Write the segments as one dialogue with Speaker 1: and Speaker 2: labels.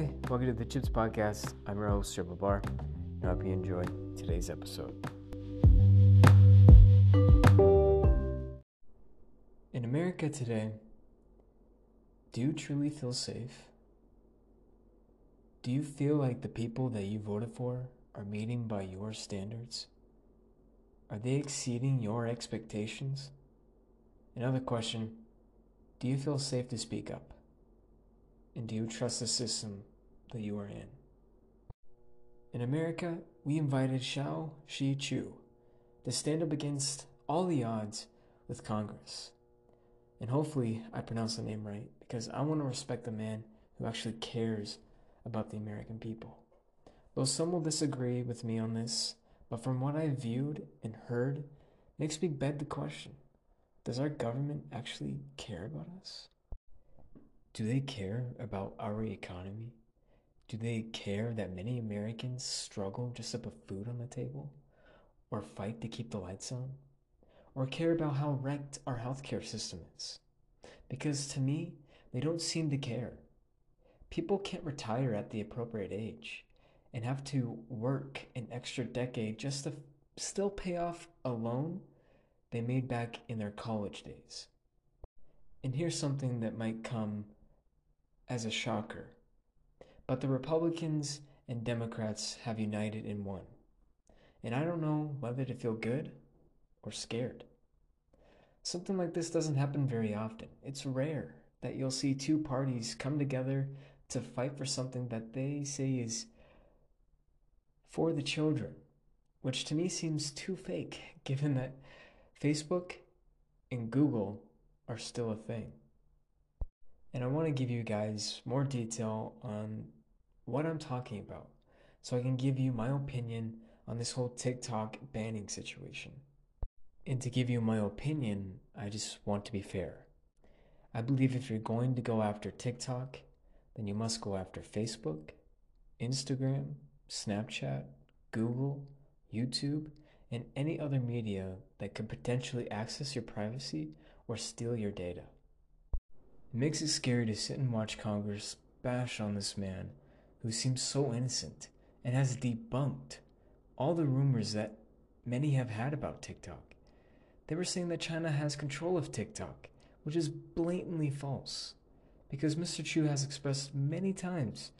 Speaker 1: Welcome to the Chips Podcast. I'm your host, Triple Bar, and I hope you enjoy today's episode. In America today, do you truly feel safe? Do you feel like the people that you voted for are meeting by your standards? Are they exceeding your expectations? Another question Do you feel safe to speak up? And do you trust the system that you are in? In America, we invited Shou Zi Chew to stand up against all the odds with Congress. And hopefully, I pronounce the name right because I want to respect the man who actually cares about the American people. Though some will disagree with me on this, but from what I've viewed and heard, makes me beg the question Does our government actually care about us? Do they care about our economy? Do they care that many Americans struggle just to put food on the table? Or fight to keep the lights on? Or care about how wrecked our healthcare system is? Because to me, they don't seem to care. People can't retire at the appropriate age and have to work an extra decade just to still pay off a loan they made back in their college days. And here's something that might come as a shocker. But the Republicans and Democrats have united in one. And I don't know whether to feel good or scared. Something like this doesn't happen very often. It's rare that you'll see two parties come together to fight for something that they say is for the children, which to me seems too fake given that Facebook and Google are still a thing. And I want to give you guys more detail on what I'm talking about so I can give you my opinion on this whole TikTok banning situation. And to give you my opinion, I just want to be fair. I believe if you're going to go after TikTok, then you must go after Facebook, Instagram, Snapchat, Google, YouTube, and any other media that could potentially access your privacy or steal your data. It makes it scary to sit and watch Congress bash on this man who seems so innocent and has debunked all the rumors that many have had about TikTok. They were saying that China has control of TikTok, which is blatantly false, because Mr. Chew has expressed many times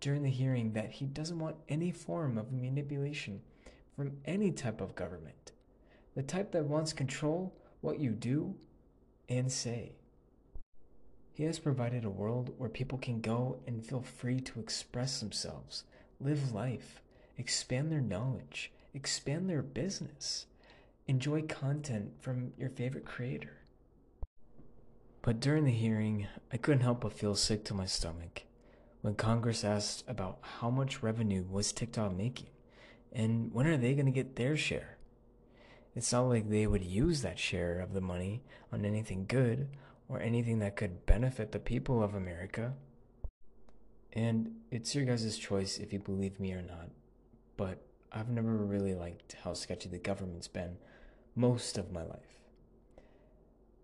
Speaker 1: during the hearing that he doesn't want any form of manipulation from any type of government. The type that wants control what you do and say. He has provided a world where people can go and feel free to express themselves, live life, expand their knowledge, expand their business, enjoy content from your favorite creator. But during the hearing, I couldn't help but feel sick to my stomach when Congress asked about how much revenue was TikTok making and when are they going to get their share. It's not like they would use that share of the money on anything good or anything that could benefit the people of America. And it's your guys' choice if you believe me or not, but I've never really liked how sketchy the government's been most of my life.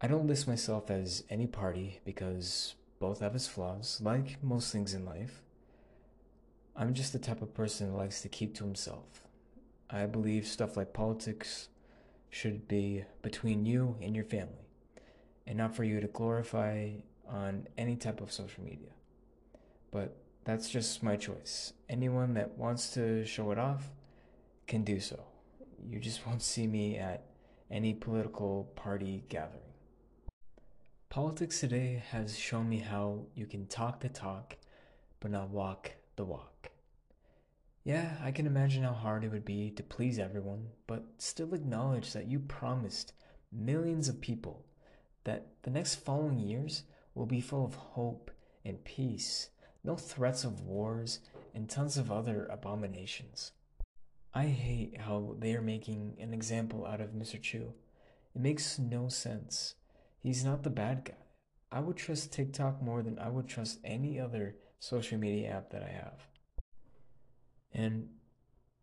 Speaker 1: I don't list myself as any party because both have its flaws, like most things in life. I'm just the type of person that likes to keep to himself. I believe stuff like politics should be between you and your family and not for you to glorify on any type of social media. But that's just my choice. Anyone that wants to show it off can do so. You just won't see me at any political party gathering. Politics today has shown me how you can talk the talk, but not walk the walk. Yeah, I can imagine how hard it would be to please everyone, but still acknowledge that you promised millions of people that the next following years will be full of hope and peace, no threats of wars, and tons of other abominations. I hate how they are making an example out of Mr. Chew. It makes no sense. He's not the bad guy. I would trust TikTok more than I would trust any other social media app that I have. And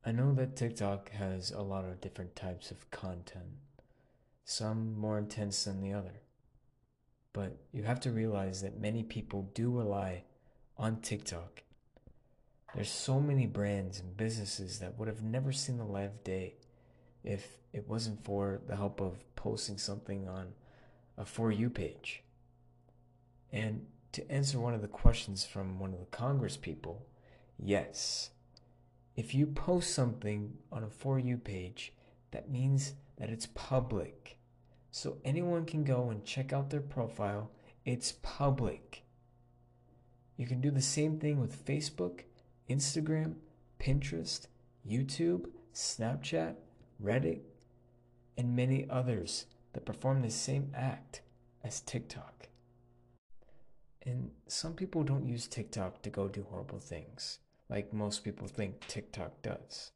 Speaker 1: I know that TikTok has a lot of different types of content, some more intense than the other. But you have to realize that many people do rely on TikTok There's so many brands and businesses that would have never seen the light of day if it wasn't for the help of posting something on a For You page. And to answer one of the questions from one of the Congress people, yes, if you post something on a For You page, that means that it's public. So anyone can go and check out their profile. It's public. You can do the same thing with Facebook, Instagram, Pinterest, YouTube, Snapchat, Reddit, and many others that perform the same act as TikTok. And some people don't use TikTok to go do horrible things, like most people think TikTok does.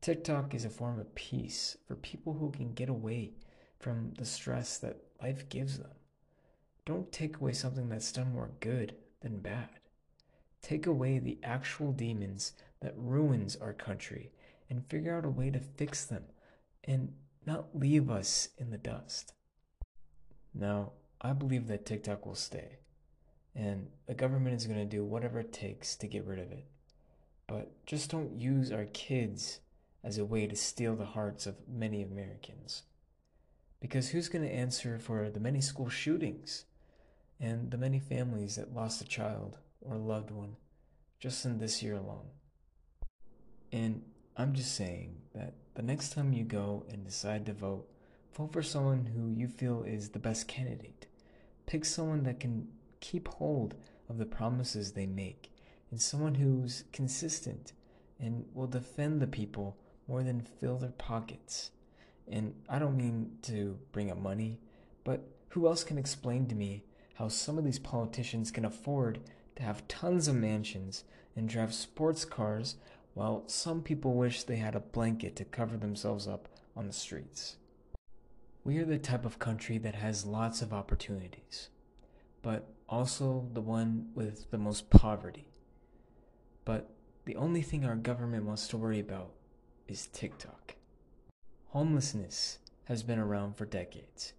Speaker 1: TikTok is a form of peace for people who can get away from the stress that life gives them. Don't take away something that's done more good than bad. Take away the actual demons that ruins our country and figure out a way to fix them and not leave us in the dust. Now, I believe that TikTok will stay, and the government is going to do whatever it takes to get rid of it. But just don't use our kids as a way to steal the hearts of many Americans. Because who's going to answer for the many school shootings and the many families that lost a child or a loved one just in this year alone? And I'm just saying that the next time you go and decide to vote, vote for someone who you feel is the best candidate. Pick someone that can keep hold of the promises they make, and someone who's consistent and will defend the people more than fill their pockets. And I don't mean to bring up money, but who else can explain to me how some of these politicians can afford to have tons of mansions and drive sports cars while some people wish they had a blanket to cover themselves up on the streets. We are the type of country that has lots of opportunities, but also the one with the most poverty. But the only thing our government wants to worry about is TikTok. Homelessness has been around for decades.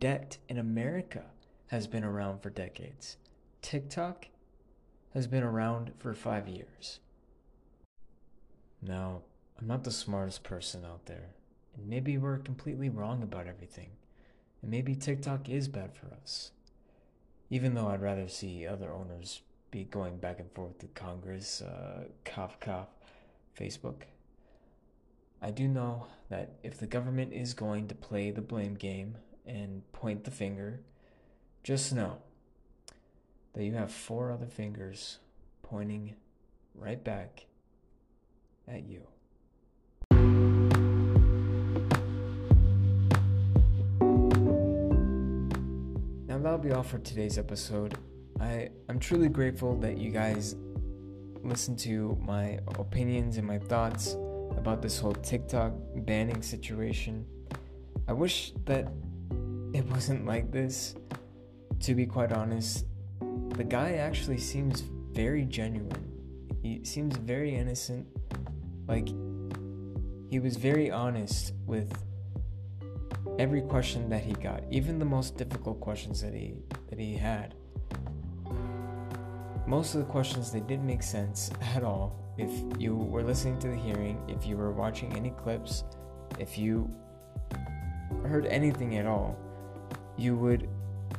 Speaker 1: Debt in America has been around for decades. TikTok has been around for five years. Now, I'm not the smartest person out there, and maybe we're completely wrong about everything, and maybe TikTok is bad for us. Even though I'd rather see other owners be going back and forth to Congress, uh, cough cough, Facebook. I do know that if the government is going to play the blame game and point the finger, just know that you have four other fingers pointing right back at you. Now that'll be all for today's episode. I, I'm truly grateful that you guys listen to my opinions and my thoughts about this whole TikTok banning situation. I wish that it wasn't like this. To be quite honest, the guy actually seems very genuine. He seems very innocent like, he was very honest with every question that he got, even the most difficult questions that he that he had. Most of the questions they didn't make sense at all. If you were listening to the hearing, if you were watching any clips, if you heard anything at all, you would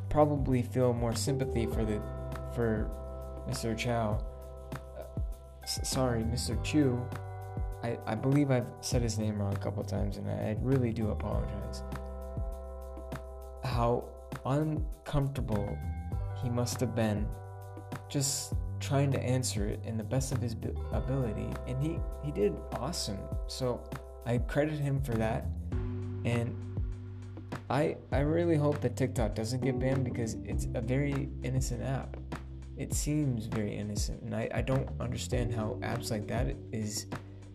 Speaker 1: probably feel more sympathy for the for Mr. Chow. S- sorry, Mr. Chew, I, I believe I've said his name wrong a couple times, and I really do apologize. How uncomfortable he must have been just trying to answer it in the best of his ability, and he, he did awesome. So I credit him for that, and I I really hope that TikTok doesn't get banned because it's a very innocent app. It seems very innocent, and I, I don't understand how apps like that is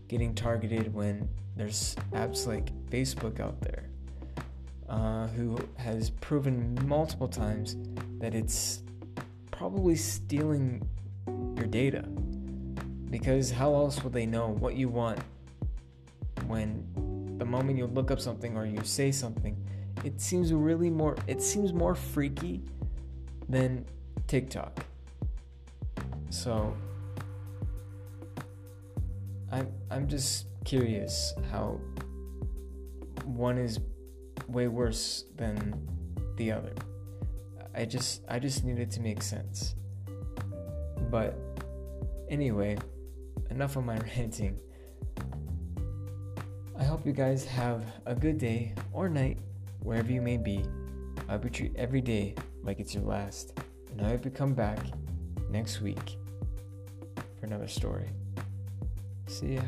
Speaker 1: getting targeted when there's apps like Facebook out there, uh, who has proven multiple times that it's probably stealing your data. Because how else would they know what you want when the moment you look up something or you say something? It seems really more. It seems more freaky than TikTok. So I'm I'm just curious how one is way worse than the other. I just I just needed to make sense. But anyway, enough of my ranting. I hope you guys have a good day or night wherever you may be. I hope you treat every day like it's your last. And I hope you come back next week for another story. See ya.